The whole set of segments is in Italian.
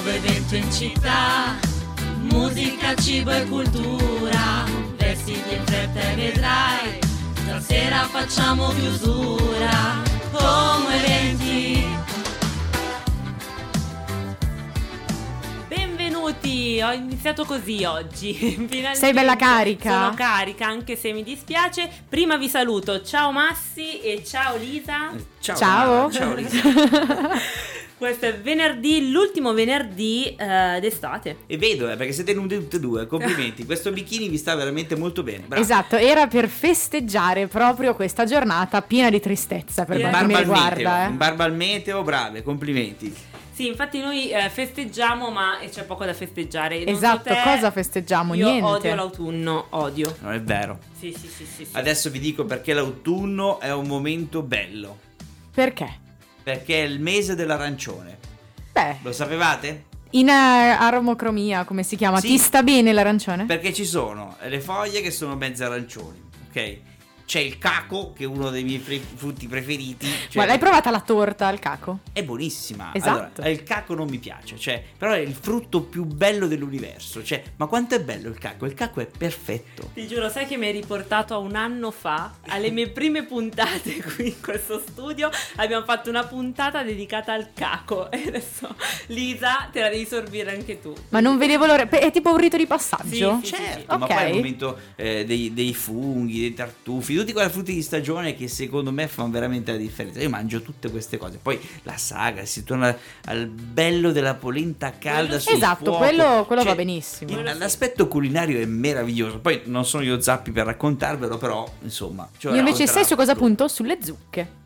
nuovo evento in città. Musica, cibo e cultura, vestiti in fretta e vedrai. Stasera facciamo chiusura, come eventi. Benvenuti, ho iniziato così oggi. Finalmente Sei bella carica. Sono carica, anche se mi dispiace. Prima vi saluto, ciao Massi e ciao Lisa. Ciao. Ciao. Ciao Lisa. Questo è venerdì, l'ultimo venerdì eh, d'estate. e vedo, eh, perché siete nudi tutte e due, complimenti. Questo bikini vi sta veramente molto bene. Bravo. Esatto, era per festeggiare proprio questa giornata piena di tristezza per Yeah. quanto mi meteo, riguarda. in Eh. barba al meteo, brave, complimenti. Sì, infatti noi eh, festeggiamo, ma c'è poco da festeggiare. Non so Esatto, te, cosa festeggiamo? Io Niente. odio l'autunno, odio. Non è vero. Sì, sì, sì, sì. sì. Adesso vi dico perché l'autunno è un momento bello. Perché? Perché è il mese dell'arancione. Beh, Lo sapevate? in eh, aromocromia, come si chiama? Sì. Ti sta bene l'arancione? Perché ci sono le foglie che sono mezze arancioni, ok? C'è il caco, che è uno dei miei pre- frutti preferiti. Cioè, Guarda, hai provata la torta al caco? È buonissima. Esatto. Allora, il caco non mi piace, cioè, però è il frutto più bello dell'universo. Cioè, ma quanto è bello il caco? Il caco è perfetto. Ti giuro, sai che mi hai riportato a un anno fa, alle mie prime puntate qui in questo studio, abbiamo fatto una puntata dedicata al caco e adesso Lisa te la devi sorbire anche tu. Ma non vedevo l'ora. È tipo un rito di passaggio? Sì, sì, Certo, ma Ok. poi è il momento eh, dei, dei funghi, dei tartufi, tutti quei frutti di stagione che secondo me fanno veramente la differenza. Io mangio tutte queste cose. Poi la saga, si torna al bello della polenta calda Quello sul Esatto, fuoco. quello- quello Cioè, va benissimo. il- L'aspetto culinario è meraviglioso. Poi non sono io zappi per raccontarvelo, però insomma. cioè, Io invece sai su cosa punto? Sulle zucche.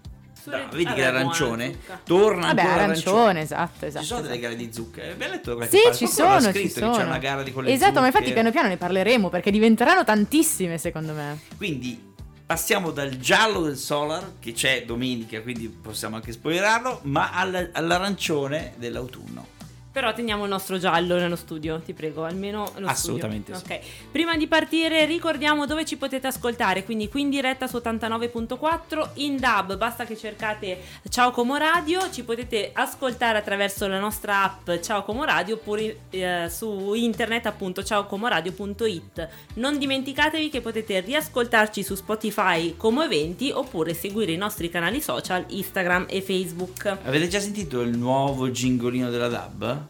Sulle- Brava, vedi Vabbè, che l'arancione torna Vabbè, ancora arancione, esatto, esatto. Ci sono delle esatto. gare di zucche. Abbiamo letto qualche Sì, parte. ci sono, ci scritto che sono. C'è una gara di con le Esatto, ma zucche. infatti piano piano ne parleremo perché diventeranno tantissime secondo me. Quindi passiamo dal giallo del Solar, che c'è domenica, quindi possiamo anche spoilerarlo, ma al- all'arancione dell'autunno. Però teniamo il nostro giallo nello studio, ti prego, almeno lo Assolutamente studio. Ok. Prima di partire ricordiamo dove ci potete ascoltare, quindi qui in diretta su 89.4, in DAB, basta che cercate Ciao Como Radio, ci potete ascoltare attraverso la nostra app Ciao Como Radio oppure eh, su internet appunto ciaocomoradio.it. Non dimenticatevi che potete riascoltarci su Spotify come eventi oppure seguire i nostri canali social Instagram e Facebook. Avete già sentito il nuovo gingolino della DAB?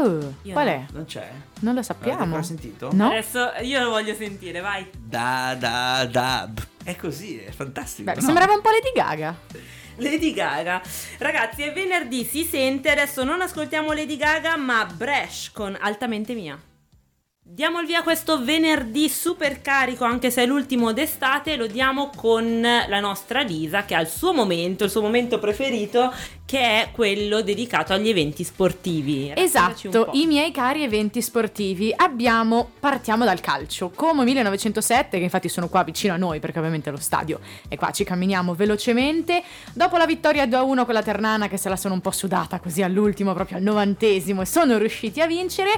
Oh, qual no. è? Non c'è? Non lo sappiamo. ancora sentito? No? Adesso io lo voglio sentire, vai. Da da dab. È così, è fantastico. Beh, no? sembrava un po' Lady Gaga. Lady Gaga. Ragazzi, è venerdì, si sente, adesso non ascoltiamo Lady Gaga, ma Bresh con Altamente Mia. Diamo il via a questo venerdì super carico, anche se è l'ultimo d'estate, lo diamo con la nostra Lisa che ha il suo momento, il suo momento preferito, che è quello dedicato agli eventi sportivi. Esatto, i miei cari eventi sportivi. Abbiamo, partiamo dal calcio, Como 1907, che infatti sono qua vicino a noi perché ovviamente lo stadio è qua, ci camminiamo velocemente. Dopo la vittoria 2-1 con la Ternana, che se la sono un po' sudata così all'ultimo, proprio al novantesimo, e sono riusciti a vincere.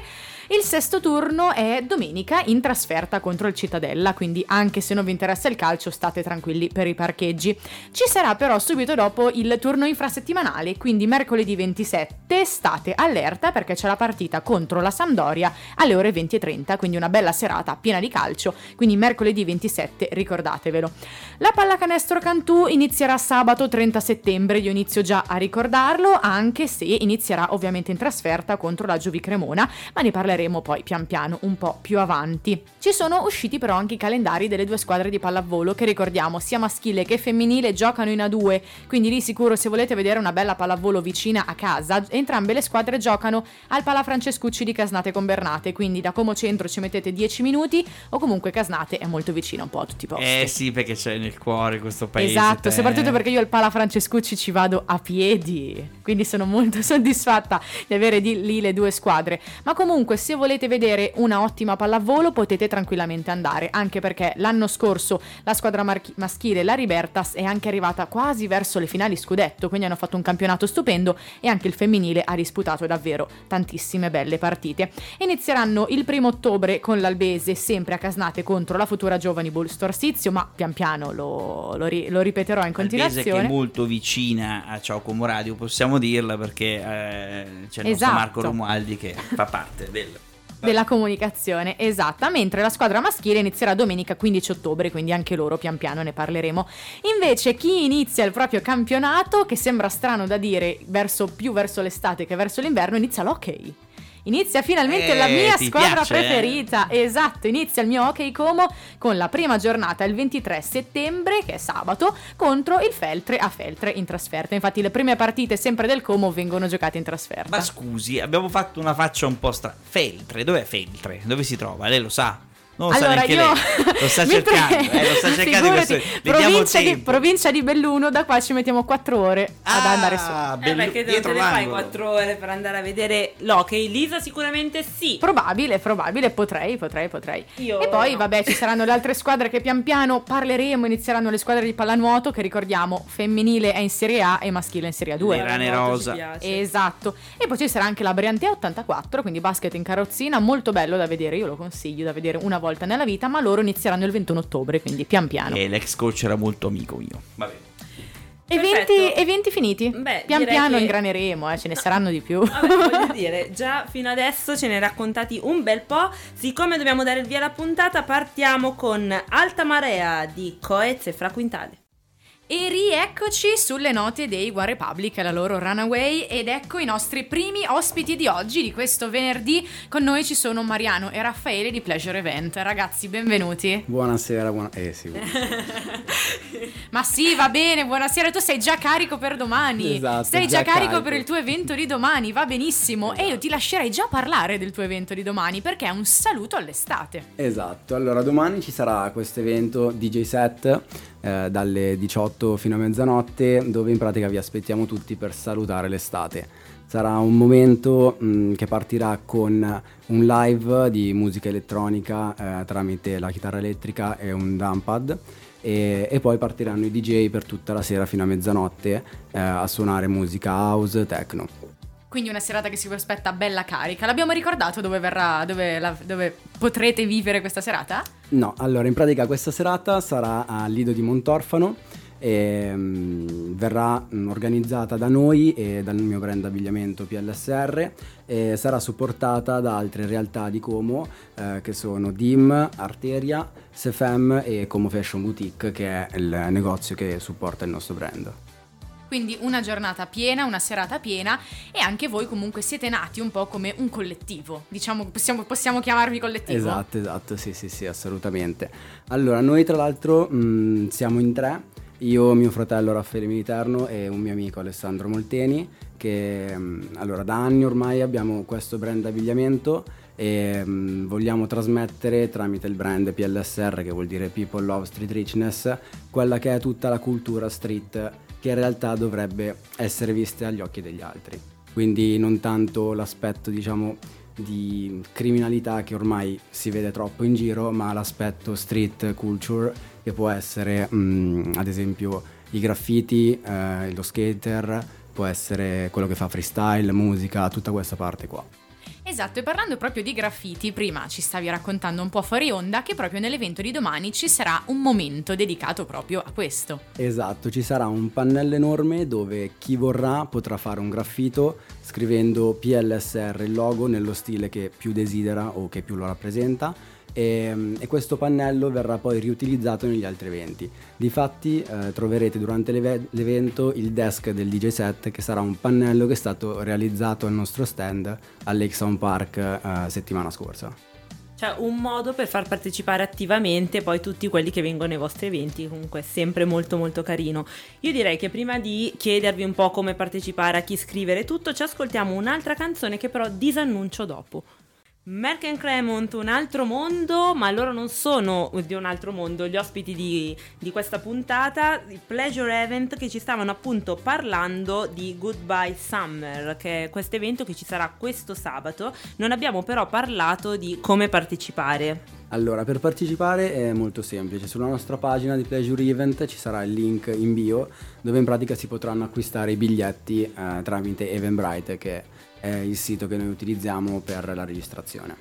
Il sesto turno è domenica in trasferta contro il Cittadella, quindi anche se non vi interessa il calcio state tranquilli per i parcheggi. Ci sarà però subito dopo il turno infrasettimanale, quindi mercoledì 27 state allerta perché c'è la partita contro la Sampdoria alle ore 20.30, quindi una bella serata piena di calcio, quindi mercoledì 27 ricordatevelo. La pallacanestro Cantù inizierà sabato 30 settembre, io inizio già a ricordarlo, anche se inizierà ovviamente in trasferta contro la Giuvi Cremona, ma ne parleremo poi pian piano un po' più avanti. Ci sono usciti però anche i calendari delle due squadre di pallavolo che ricordiamo sia maschile che femminile giocano in A2, quindi di sicuro se volete vedere una bella pallavolo vicina a casa, entrambe le squadre giocano al Pala Francescucci di Casnate con Bernate, quindi da Como Centro ci mettete 10 minuti o comunque Casnate è molto vicino un po' a tutti i posti. Eh sì, perché c'è nel cuore questo paese. Esatto, te. soprattutto perché io al Pala Francescucci ci vado a piedi, quindi sono molto soddisfatta di avere di lì le due squadre. Ma comunque se volete vedere una ottima pallavolo potete tranquillamente andare, anche perché l'anno scorso la squadra marchi- maschile, la Libertas, è anche arrivata quasi verso le finali scudetto, quindi hanno fatto un campionato stupendo e anche il femminile ha disputato davvero tantissime belle partite. Inizieranno il primo ottobre con l'Albese, sempre a Casnate contro la futura Giovani Bulls Torsizio, ma pian piano lo, lo ri- lo ripeterò in Albese che è continuazione. molto vicina a Ciao Radio, possiamo dirla perché eh, c'è il nostro Esatto. Marco Romualdi che fa parte del... della comunicazione, esatta, mentre la squadra maschile inizierà domenica 15 ottobre, quindi anche loro pian piano ne parleremo. Invece chi inizia il proprio campionato, che sembra strano da dire verso, più verso l'estate che verso l'inverno, inizia l'hockey. Inizia finalmente Eh, la mia squadra piace, eh? preferita, esatto, inizia il mio hockey Como con la prima giornata il 23 settembre, che è sabato, contro il Feltre a Feltre in trasferta. Infatti le prime partite sempre del Como vengono giocate in trasferta. Ma scusi, abbiamo fatto una faccia un po' strana. Feltre, dov'è Feltre? Dove si trova? Lei lo sa? Non lo allora io lei. Lo sta cercando, eh, lo sta cercando questo provincia, di, provincia di Belluno, da qua ci mettiamo 4 ore ad Ah, andare su. Eh, bello- perché non te ne fai l'angolo. 4 ore per andare a vedere l'hockey? Lisa sicuramente sì. Probabile, probabile, potrei, potrei, potrei. Io e poi, no. vabbè, ci saranno le altre squadre che pian piano parleremo. Inizieranno le squadre di pallanuoto, che ricordiamo, femminile è in Serie A e maschile in Serie A2. Le rane Molto rosa. Esatto. E poi ci sarà anche la Briantea 84, quindi basket in carrozzina, molto bello da vedere, io lo consiglio da vedere una volta nella vita, ma loro inizieranno il 21 ottobre, quindi pian piano. E l'ex coach era molto amico mio. Vabbè. Eventi, Perfetto. eventi finiti? Beh, pian piano che- ingraneremo, eh, ce ne saranno di più. Vabbè, voglio dire, già fino adesso ce ne hai raccontati un bel po'. Siccome dobbiamo dare il via alla puntata, partiamo con Alta Marea di Coez e Fra Quintale. E rieccoci sulle note dei One Republic e la loro Runaway ed ecco i nostri primi ospiti di oggi, di questo venerdì. Con noi ci sono Mariano e Raffaele di Pleasure Event. Ragazzi, benvenuti. Buonasera, buona... Eh sì, buonasera. Ma sì, va bene, buonasera. Tu sei già carico per domani. Esatto, sei già, già carico, carico. per il tuo evento di domani, va benissimo. E io ti lascerei già parlare del tuo evento di domani perché è un saluto all'estate. esatto, allora domani ci sarà questo evento DJ set eh, dalle 18 fino a mezzanotte dove in pratica vi aspettiamo tutti per salutare l'estate. Sarà un momento mh, che partirà con un live di musica elettronica eh, tramite la chitarra elettrica e un drumpad e, e poi partiranno i DJ per tutta la sera fino a mezzanotte eh, a suonare musica house, techno. Quindi una serata che si prospetta bella carica. L'abbiamo ricordato dove verrà, dove, la- dove potrete vivere questa serata? No, allora in pratica questa serata sarà a Lido di Montorfano e mm, verrà mm, organizzata da noi e dal mio brand abbigliamento PLSR e sarà supportata da altre realtà di Como eh, che sono DIM, Arteria, Sefem e Como Fashion Boutique che è il negozio che supporta il nostro brand. Quindi una giornata piena, una serata piena e anche voi comunque siete nati un po' come un collettivo. Diciamo, possiamo, possiamo chiamarvi collettivo? Esatto, esatto, sì, sì, sì, assolutamente. Allora, noi tra l'altro mh, siamo in tre, io, mio fratello Raffaele Militerno e un mio amico Alessandro Molteni, che mh, allora da anni ormai abbiamo questo brand abbigliamento e mh, vogliamo trasmettere tramite il brand PLSR, che vuol dire People Love Street Richness, quella che è tutta la cultura street che in realtà dovrebbe essere vista agli occhi degli altri. Quindi non tanto l'aspetto, diciamo, di criminalità che ormai si vede troppo in giro, ma l'aspetto street culture che può essere mh, ad esempio i graffiti, eh, lo skater, può essere quello che fa freestyle, musica, tutta questa parte qua. Esatto, e parlando proprio di graffiti, prima ci stavi raccontando un po' fuori onda che proprio nell'evento di domani ci sarà un momento dedicato proprio a questo. Esatto, ci sarà un pannello enorme dove chi vorrà potrà fare un graffito scrivendo PLSR il logo nello stile che più desidera o che più lo rappresenta e, e questo pannello verrà poi riutilizzato negli altri eventi. Difatti eh, troverete durante l'eve- l'evento il desk del DJ set che sarà un pannello che è stato realizzato al nostro stand al Lake Sound Park eh, settimana scorsa. Cioè, un modo per far partecipare attivamente poi tutti quelli che vengono ai vostri eventi, comunque è sempre molto molto carino. Io direi che prima di chiedervi un po' come partecipare, a chi scrivere tutto, ci ascoltiamo un'altra canzone che però disannuncio dopo. Merck and Cremont, un altro mondo, ma loro non sono di un altro mondo, gli ospiti di, di questa puntata, il Pleasure Event, che ci stavano appunto parlando di Goodbye Summer, che è questo evento che ci sarà questo sabato. Non abbiamo però parlato di come partecipare. Allora, per partecipare è molto semplice. Sulla nostra pagina di Pleasure Event ci sarà il link in bio dove in pratica si potranno acquistare i biglietti eh, tramite Eventbrite che è il sito che noi utilizziamo per la registrazione.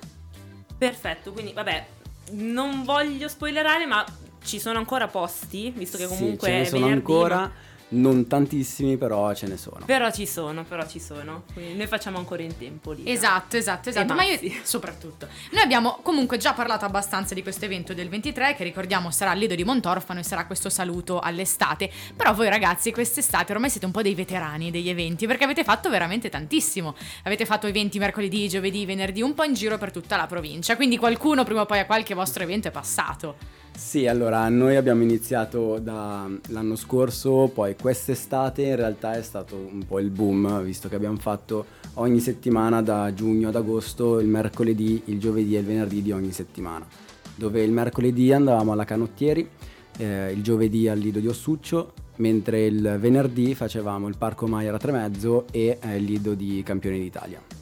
Perfetto, quindi vabbè, non voglio spoilerare, ma ci sono ancora posti, visto che comunque sì, ce ne è sono venerdì, ancora, non tantissimi, però ce ne sono. Però ci sono, però ci sono. Quindi noi facciamo ancora in tempo lì. Esatto, esatto, esatto. Ma io soprattutto. Noi abbiamo comunque già parlato abbastanza di questo evento del 23, che ricordiamo sarà al Lido di Montorfano e sarà questo saluto all'estate. Però voi ragazzi, quest'estate ormai siete un po' dei veterani degli eventi, perché avete fatto veramente tantissimo. Avete fatto eventi mercoledì, giovedì, venerdì, un po' in giro per tutta la provincia. Quindi qualcuno prima o poi a qualche vostro evento è passato. Sì, allora noi abbiamo iniziato da l'anno scorso, poi quest'estate in realtà è stato un po' il boom, visto che abbiamo fatto ogni settimana da giugno ad agosto il mercoledì, il giovedì e il venerdì di ogni settimana, dove il mercoledì andavamo alla Canottieri, eh, il giovedì al Lido di Ossuccio, mentre il venerdì facevamo il Parco Maiera Tremezzo e eh, il Lido di Campioni d'Italia.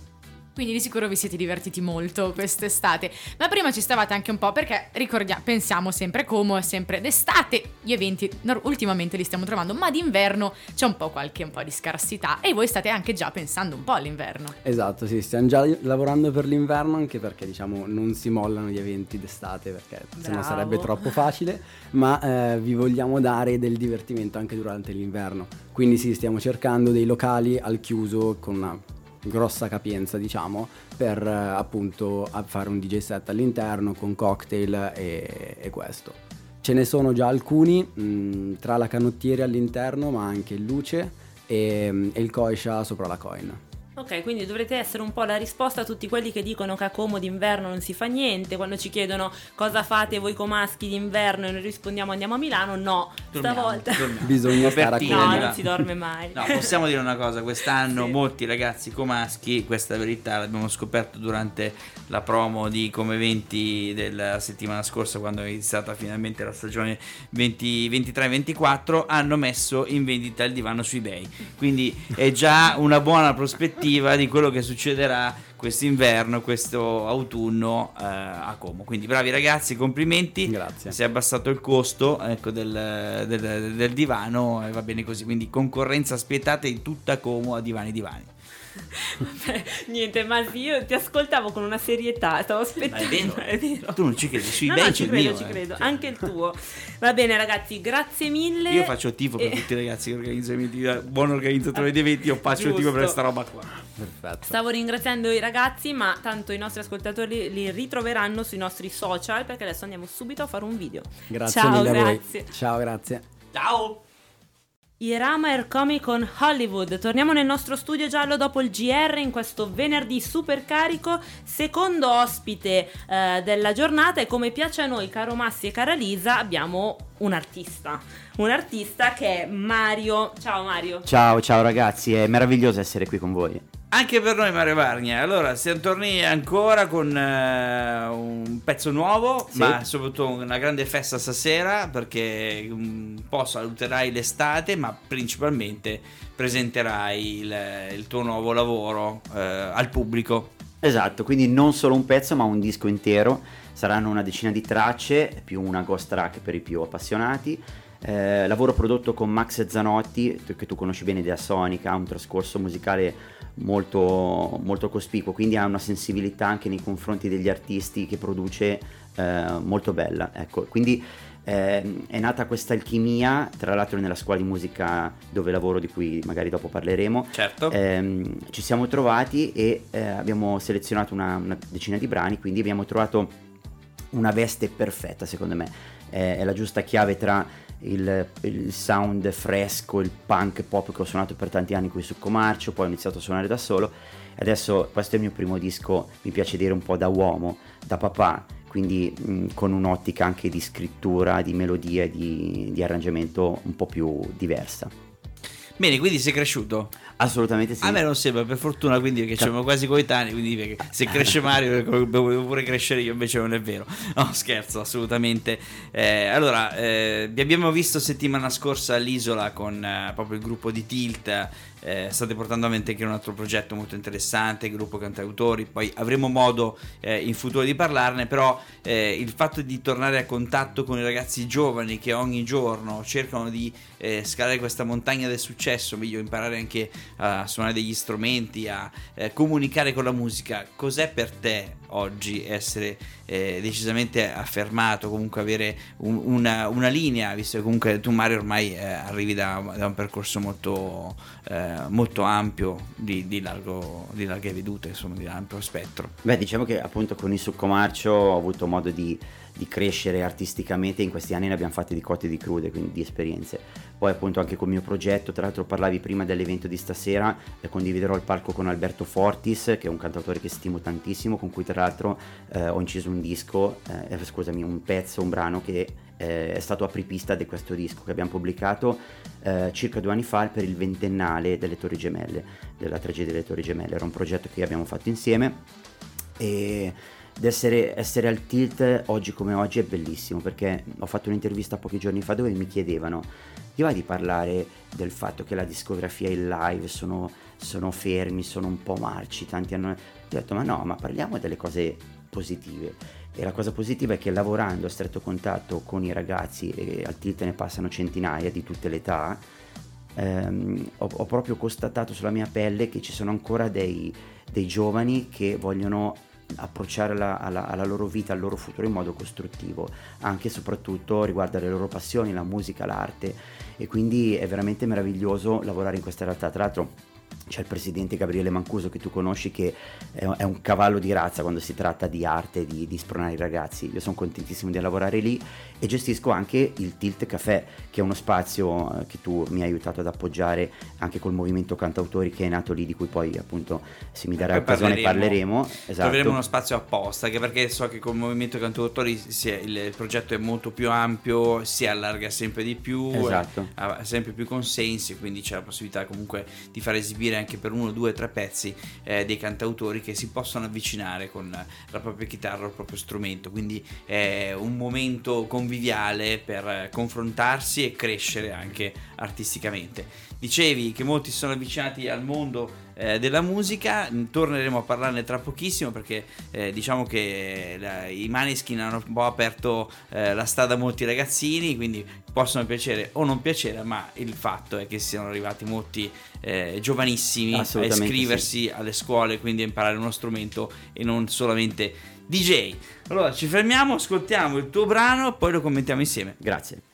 Quindi di sicuro vi siete divertiti molto quest'estate. Ma prima ci stavate anche un po' perché ricordiamo, pensiamo sempre come, sempre d'estate, gli eventi ultimamente li stiamo trovando, ma d'inverno c'è un po' qualche un po' di scarsità e voi state anche già pensando un po' all'inverno. Esatto, sì, stiamo già lavorando per l'inverno anche perché diciamo non si mollano gli eventi d'estate perché sennò sarebbe troppo facile, ma eh, vi vogliamo dare del divertimento anche durante l'inverno. Quindi sì, stiamo cercando dei locali al chiuso con una grossa capienza, diciamo, per eh, appunto fare un DJ set all'interno con cocktail e, e questo. Ce ne sono già alcuni, mh, tra la canottiera all'interno, ma anche il luce e, e il koisha sopra la coin. Ok, quindi dovrete essere un po' la risposta a tutti quelli che dicono che a Como d'inverno non si fa niente, quando ci chiedono cosa fate voi comaschi d'inverno e noi rispondiamo andiamo a Milano, no, Dormiamo, stavolta dormiamo. Bisogna stare a Robertina, no, non si dorme mai. No, possiamo dire una cosa, quest'anno Sì. molti ragazzi comaschi, questa verità, l'abbiamo scoperto durante la promo di Come 20 della settimana scorsa quando è iniziata finalmente la stagione 20 23-24, hanno messo in vendita il divano su eBay. Quindi è già una buona prospettiva di quello che succederà quest'inverno, questo autunno eh, a Como. Quindi bravi ragazzi, complimenti. Grazie. Si è abbassato il costo ecco, del, del- del divano e va bene così. Quindi concorrenza spietata in tutta Como a divani divani. Vabbè, Niente, ma sì, io ti ascoltavo con una serietà, stavo aspettando. Ma è vero? è vero. Tu non ci credi, su No, no, ci credo, mio, ci eh. credo, anche il tuo. Va bene ragazzi, grazie mille. Io faccio tifo per Eh, tutti i ragazzi che organizzano eventi, buon organizzatore di eventi, io faccio tifo per Giusto. questa roba qua. Perfetto. Stavo ringraziando i ragazzi, ma tanto i nostri ascoltatori li ritroveranno sui nostri social perché adesso andiamo subito a fare un video. Grazie Ciao, mille a voi. grazie. Ciao, grazie. Ciao! Irama Air Comic Con Hollywood. Torniamo nel nostro studio giallo dopo il GR in questo venerdì super carico. Secondo ospite eh, della giornata e come piace a noi, caro Massi e cara Lisa, abbiamo un artista. Un artista che è Mario. Ciao Mario. Ciao, ciao ragazzi, è meraviglioso essere qui con voi. Anche per noi Mario Varnia, allora siamo tornati ancora con eh, un pezzo nuovo, Sì. ma soprattutto una grande festa stasera perché un po' saluterai l'estate, ma principalmente presenterai il, il tuo nuovo lavoro eh, al pubblico. Esatto, quindi non solo un pezzo, ma un disco intero. Saranno una decina di tracce, più una ghost track per i più appassionati. Eh, lavoro prodotto con Max Zanotti, che tu conosci bene da Sonica, ha un trascorso musicale molto, molto cospicuo, quindi ha una sensibilità anche nei confronti degli artisti che produce eh, molto bella. Ecco, quindi eh, è nata questa alchimia, tra l'altro nella scuola di musica dove lavoro, di cui magari dopo parleremo. Certo. Ehm, ci siamo trovati e eh, abbiamo selezionato una, una decina di brani, quindi abbiamo trovato una veste perfetta secondo me. Eh, è la giusta chiave tra il, il sound fresco, il punk pop che ho suonato per tanti anni qui su Comarcio, poi ho iniziato a suonare da solo. E adesso questo è il mio primo disco, mi piace dire un po' da uomo, da papà, quindi mh, con un'ottica anche di scrittura, di melodia di, di arrangiamento un po' più diversa. Bene, quindi sei cresciuto? Assolutamente sì. A me non sembra, per fortuna, quindi perché siamo quasi coetanei, quindi se cresce Mario devo pure crescere io, invece non è vero. No, scherzo, assolutamente. Eh, allora, eh, vi abbiamo visto settimana scorsa all'isola con eh, proprio il gruppo di Tilt eh, state portando avanti anche un altro progetto molto interessante, gruppo cantautori, poi avremo modo eh, in futuro di parlarne, però eh, il fatto di tornare a contatto con i ragazzi giovani che ogni giorno cercano di eh, scalare questa montagna del successo, meglio imparare anche a suonare degli strumenti, a eh, comunicare con la musica, cos'è per te oggi essere eh, decisamente affermato, comunque avere un, una, una, linea, visto che comunque tu Mario ormai arrivi da, da, un percorso molto molto ampio di, di, largo, di, larghe vedute, insomma, di ampio spettro. Beh, diciamo che appunto con il Succomarcio ho avuto modo di, di crescere artisticamente, in questi anni ne abbiamo fatte di cotte e di crude, quindi di esperienze. Poi appunto anche col mio progetto, tra l'altro parlavi prima dell'evento di stasera, eh, condividerò il palco con Alberto Fortis, che è un cantautore che stimo tantissimo, con cui tra l'altro eh, ho inciso un disco, eh, eh scusami, un pezzo, un brano che eh, è stato apripista di questo disco che abbiamo pubblicato eh, circa due anni fa per il ventennale delle Torri Gemelle, della tragedia delle Torri Gemelle. Era un progetto che abbiamo fatto insieme e essere, essere al tilt oggi come oggi è bellissimo perché ho fatto un'intervista pochi giorni fa dove mi chiedevano ti va di parlare del fatto che la discografia e il live sono, sono fermi, sono un po' marci, tanti hanno... Ho detto ma no, ma parliamo delle cose positive. E la cosa positiva è che lavorando a stretto contatto con i ragazzi, e al tilt ne passano centinaia di tutte le età, ehm, ho, ho, proprio constatato sulla mia pelle che ci sono ancora dei, dei giovani che vogliono approcciare la, alla, alla, loro vita, al loro futuro in modo costruttivo, anche e soprattutto riguardo alle loro passioni, la musica, l'arte e quindi è veramente meraviglioso lavorare in questa realtà. Tra l'altro c'è il presidente Gabriele Mancuso che tu conosci che è un cavallo di razza quando si tratta di arte, di, di spronare i ragazzi. Io sono contentissimo di lavorare lì e gestisco anche il Tilt Café, che è uno spazio eh, che tu mi hai aiutato ad appoggiare anche col movimento cantautori che è nato lì, di cui poi appunto se mi darà occasione parleremo. Esatto. Troveremo uno spazio apposta, anche perché so che col movimento cantautori è, il, progetto è molto più ampio, si allarga sempre di più, esatto. ha sempre più consensi, quindi c'è la possibilità comunque di far esibire anche per uno, due, tre pezzi eh, dei cantautori che si possono avvicinare con la propria chitarra o il proprio strumento. Quindi è un momento conviviale per confrontarsi e crescere anche artisticamente. Dicevi che molti si sono avvicinati al mondo eh, della musica, torneremo a parlarne tra pochissimo perché eh, diciamo che la, i Maneskin hanno un po' aperto eh, la strada a molti ragazzini, quindi possono piacere o non piacere, ma il fatto è che siano arrivati molti eh, giovanissimi a iscriversi sì. alle scuole, quindi a imparare uno strumento e non solamente DJ. Allora ci fermiamo, ascoltiamo il tuo brano, poi lo commentiamo insieme. Grazie.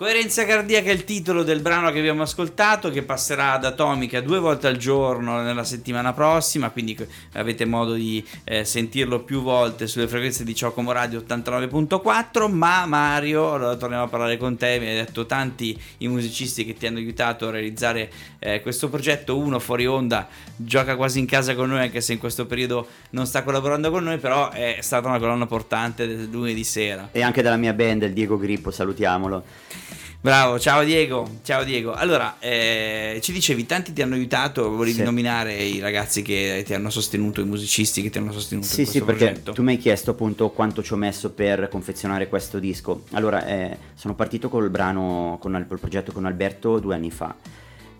Coerenza cardiaca è il titolo del brano che abbiamo ascoltato, che passerà ad Atomica due volte al giorno nella settimana prossima, quindi avete modo di eh, sentirlo più volte sulle frequenze di Ciocomo Radio 89.4. Ma Mario, allora torniamo a parlare con te, mi hai detto tanti i musicisti che ti hanno aiutato a realizzare eh, questo progetto. Uno fuori onda gioca quasi in casa con noi, anche se in questo periodo non sta collaborando con noi, però è stata una colonna portante del lunedì sera. E anche della mia band, il Diego Grippo, salutiamolo. Bravo, ciao Diego. Ciao Diego. Allora, eh, ci dicevi, tanti ti hanno aiutato, volevi sì. nominare i ragazzi che ti hanno sostenuto, i musicisti che ti hanno sostenuto sì, sì, perché tu mi hai chiesto appunto quanto ci ho messo per confezionare questo disco. Allora, eh, sono partito col brano, con il progetto con Alberto due anni fa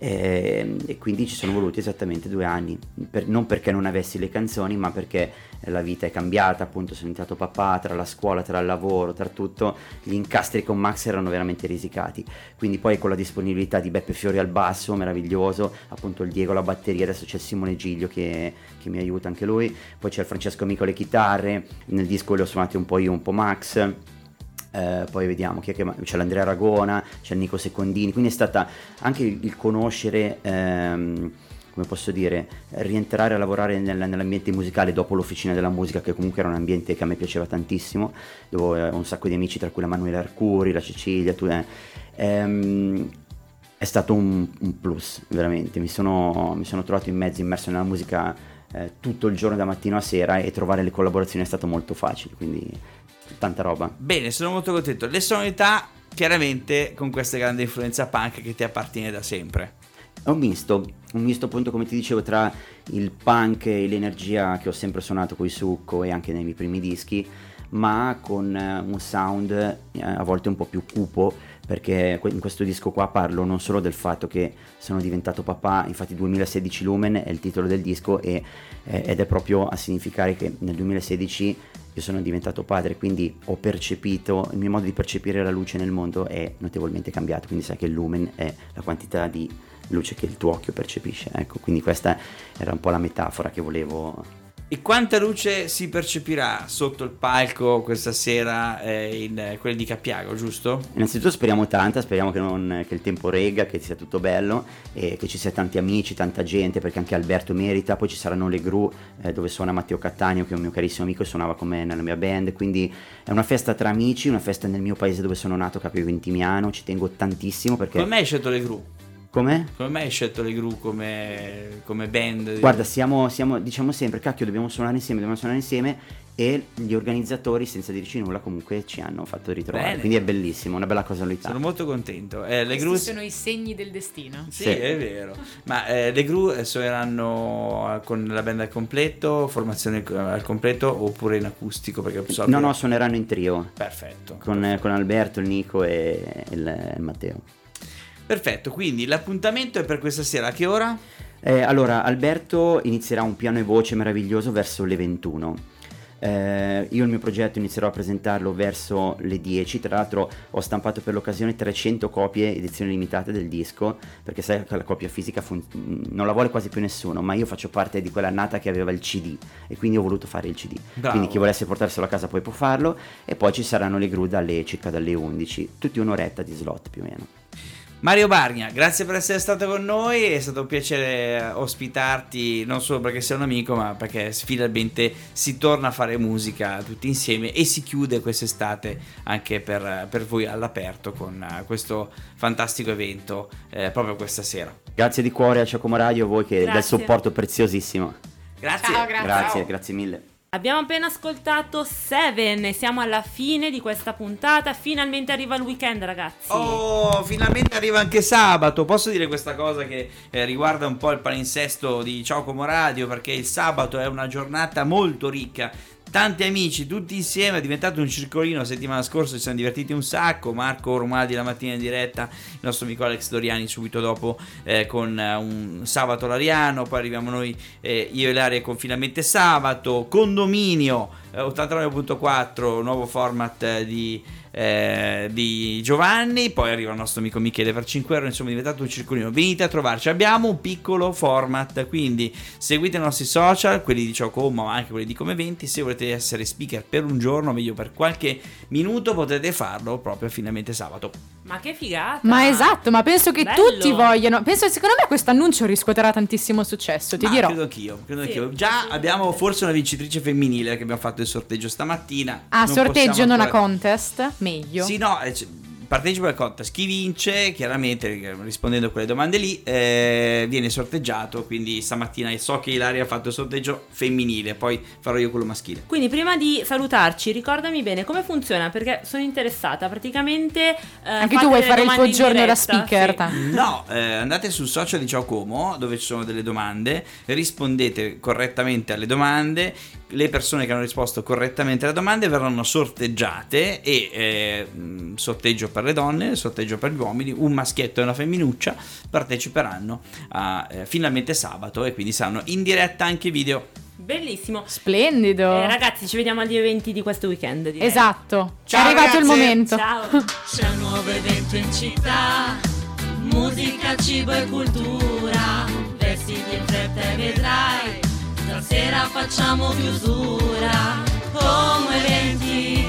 e, ehm, e, quindi ci sono voluti esattamente due anni, per, non perché non avessi le canzoni, ma perché la vita è cambiata, appunto sono diventato papà, tra la scuola, tra il lavoro, tra tutto, gli incastri con Max erano veramente risicati, quindi poi con la disponibilità di Beppe Fiori al basso, meraviglioso, appunto il Diego alla batteria, adesso c'è Simone Giglio che, che mi aiuta anche lui, poi c'è il Francesco Amico alle chitarre, nel disco le ho suonate un po' io, un po' Max eh, poi vediamo chi è che c'è l'Andrea Aragona, c'è Nico Secondini, quindi è stata anche il, conoscere, ehm, come posso dire, rientrare a lavorare nel, nell'ambiente musicale dopo l'officina della musica, che comunque era un ambiente che a me piaceva tantissimo, dove ho un sacco di amici, tra cui la Manuela Arcuri, la Cecilia, tu, eh, ehm, è stato un, un, plus, veramente, mi sono, mi sono trovato in mezzo, immerso nella musica eh, tutto il giorno da mattino a sera e trovare le collaborazioni è stato molto facile, quindi tanta roba. Bene, sono molto contento. Le sonorità, chiaramente, con questa grande influenza punk che ti appartiene da sempre. È un misto, un misto appunto come ti dicevo tra il punk e l'energia che ho sempre suonato con i Succo e anche nei miei primi dischi, ma con eh, un sound eh, a volte un po' più cupo perché in questo disco qua parlo non solo del fatto che sono diventato papà, infatti 2016 Lumen è il titolo del disco e, eh, ed è proprio a significare che nel 2016 io sono diventato padre, quindi ho percepito, il mio modo di percepire la luce nel mondo è notevolmente cambiato, quindi sai che il lumen è la quantità di luce che il tuo occhio percepisce, ecco, quindi questa era un po' la metafora che volevo E quanta luce si percepirà sotto il palco questa sera eh, in quelli di Capiago, giusto? Innanzitutto speriamo tanta, speriamo che, non- che il tempo regga, che sia tutto bello e che ci sia tanti amici, tanta gente, perché anche Alberto merita, poi ci saranno le gru eh, dove suona Matteo Cattaneo che è un mio carissimo amico e suonava con me nella mia band, quindi è una festa tra amici, una festa nel mio paese dove sono nato, Capio Ventimiano, ci tengo tantissimo perché... Come hai scelto le gru? Come? Come mai hai scelto le gru come, come band? Guarda, siamo, siamo- diciamo sempre, cacchio, dobbiamo suonare insieme, dobbiamo suonare insieme e gli organizzatori, senza dirci nulla, comunque ci hanno fatto ritrovare. Bene. Quindi è bellissimo, una bella casualità. Sono molto contento. Eh, le gru... Questi sono i segni del destino. Sì, Sì. è vero. Ma eh, le gru eh, suoneranno con la band al completo, formazione eh, al completo oppure in acustico? Perché so No, che- no, suoneranno in trio. Perfetto. Con, con Alberto, il Nico e il, il Matteo. Perfetto, quindi l'appuntamento è per questa sera. A che ora? Eh, allora, Alberto inizierà un piano e voce meraviglioso verso le 21. Eh, io il mio progetto inizierò a presentarlo verso le 10. Tra l'altro, ho stampato per l'occasione 300 copie edizione limitata del disco. Perché sai che la copia fisica fun- non la vuole quasi più nessuno. Ma io faccio parte di quella annata che aveva il CD. E quindi ho voluto fare il CD. Bravo. Quindi chi volesse portarselo a casa poi può farlo. E poi ci saranno le gru dalle circa dalle 11. Tutti un'oretta di slot più o meno. Mario Bargna, grazie per essere stato con noi, è stato un piacere ospitarti non solo perché sei un amico ma perché finalmente si torna a fare musica tutti insieme e si chiude quest'estate anche per, per voi all'aperto con eh, questo fantastico evento eh, proprio questa sera. Grazie di cuore a Giacomo Radio, a voi che del Grazie. supporto preziosissimo. Grazie. Ciao, grazie. Grazie, grazie mille. Abbiamo appena ascoltato Seven e siamo alla fine di questa puntata. Finalmente arriva il weekend, ragazzi. Oh, finalmente arriva anche sabato. Posso dire questa cosa che eh, riguarda un po' il palinsesto di Ciao Como Radio perché il sabato è una giornata molto ricca. Tanti amici, tutti insieme, è diventato un circolino. La settimana scorsa ci siamo divertiti un sacco. Marco Romaldi la mattina in diretta, il nostro amico Alex Doriani subito dopo eh, con eh, un sabato lariano. Poi arriviamo noi, eh, io e Laria con finalmente sabato. Condominio 89.4, nuovo format eh, di, eh, di Giovanni. Poi arriva il nostro amico Michele per 5 euro. Insomma, è diventato un circolino. Venite a trovarci. Abbiamo un piccolo format. Quindi seguite i nostri social, quelli di Ciao Como, ma anche quelli di Come 20. Se volete essere speaker per un giorno, meglio per qualche minuto, potete farlo proprio finalmente sabato. Ma che figata! Ma esatto, ma penso che Bello. tutti vogliano. Penso secondo me questo annuncio riscuoterà tantissimo successo, ti Ma dirò. Credo anch'io. Credo Sì, anch'io. Già abbiamo forse una vincitrice femminile che abbiamo fatto il sorteggio stamattina. Ah, Non sorteggio, non a ancora- contest? Meglio. Sì, no, eh, c- partecipa al contest. Chi vince, chiaramente rispondendo a quelle domande lì, eh, viene sorteggiato. Quindi stamattina so che Ilaria ha fatto il sorteggio femminile, poi farò io quello maschile. Quindi prima di salutarci, ricordami bene come funziona perché sono interessata. Praticamente eh, Anche tu vuoi fare il tuo giorno da speaker? sì. No, eh, andate sul social di Ciao Como dove ci sono delle domande, rispondete correttamente alle domande, le persone che hanno risposto correttamente alle domande verranno sorteggiate e eh, sorteggio per le donne, sorteggio per gli uomini, un maschietto e una femminuccia parteciperanno a eh, finalmente sabato e quindi saranno in diretta anche video. Bellissimo. Splendido. Eh, ragazzi, ci vediamo agli eventi di questo weekend. direi. esatto. Ciao, È arrivato il ragazzi. momento. Ciao. C'è un nuovo evento in città, musica, cibo e cultura, vestiti in fretta e vedrai, stasera facciamo chiusura, come eventi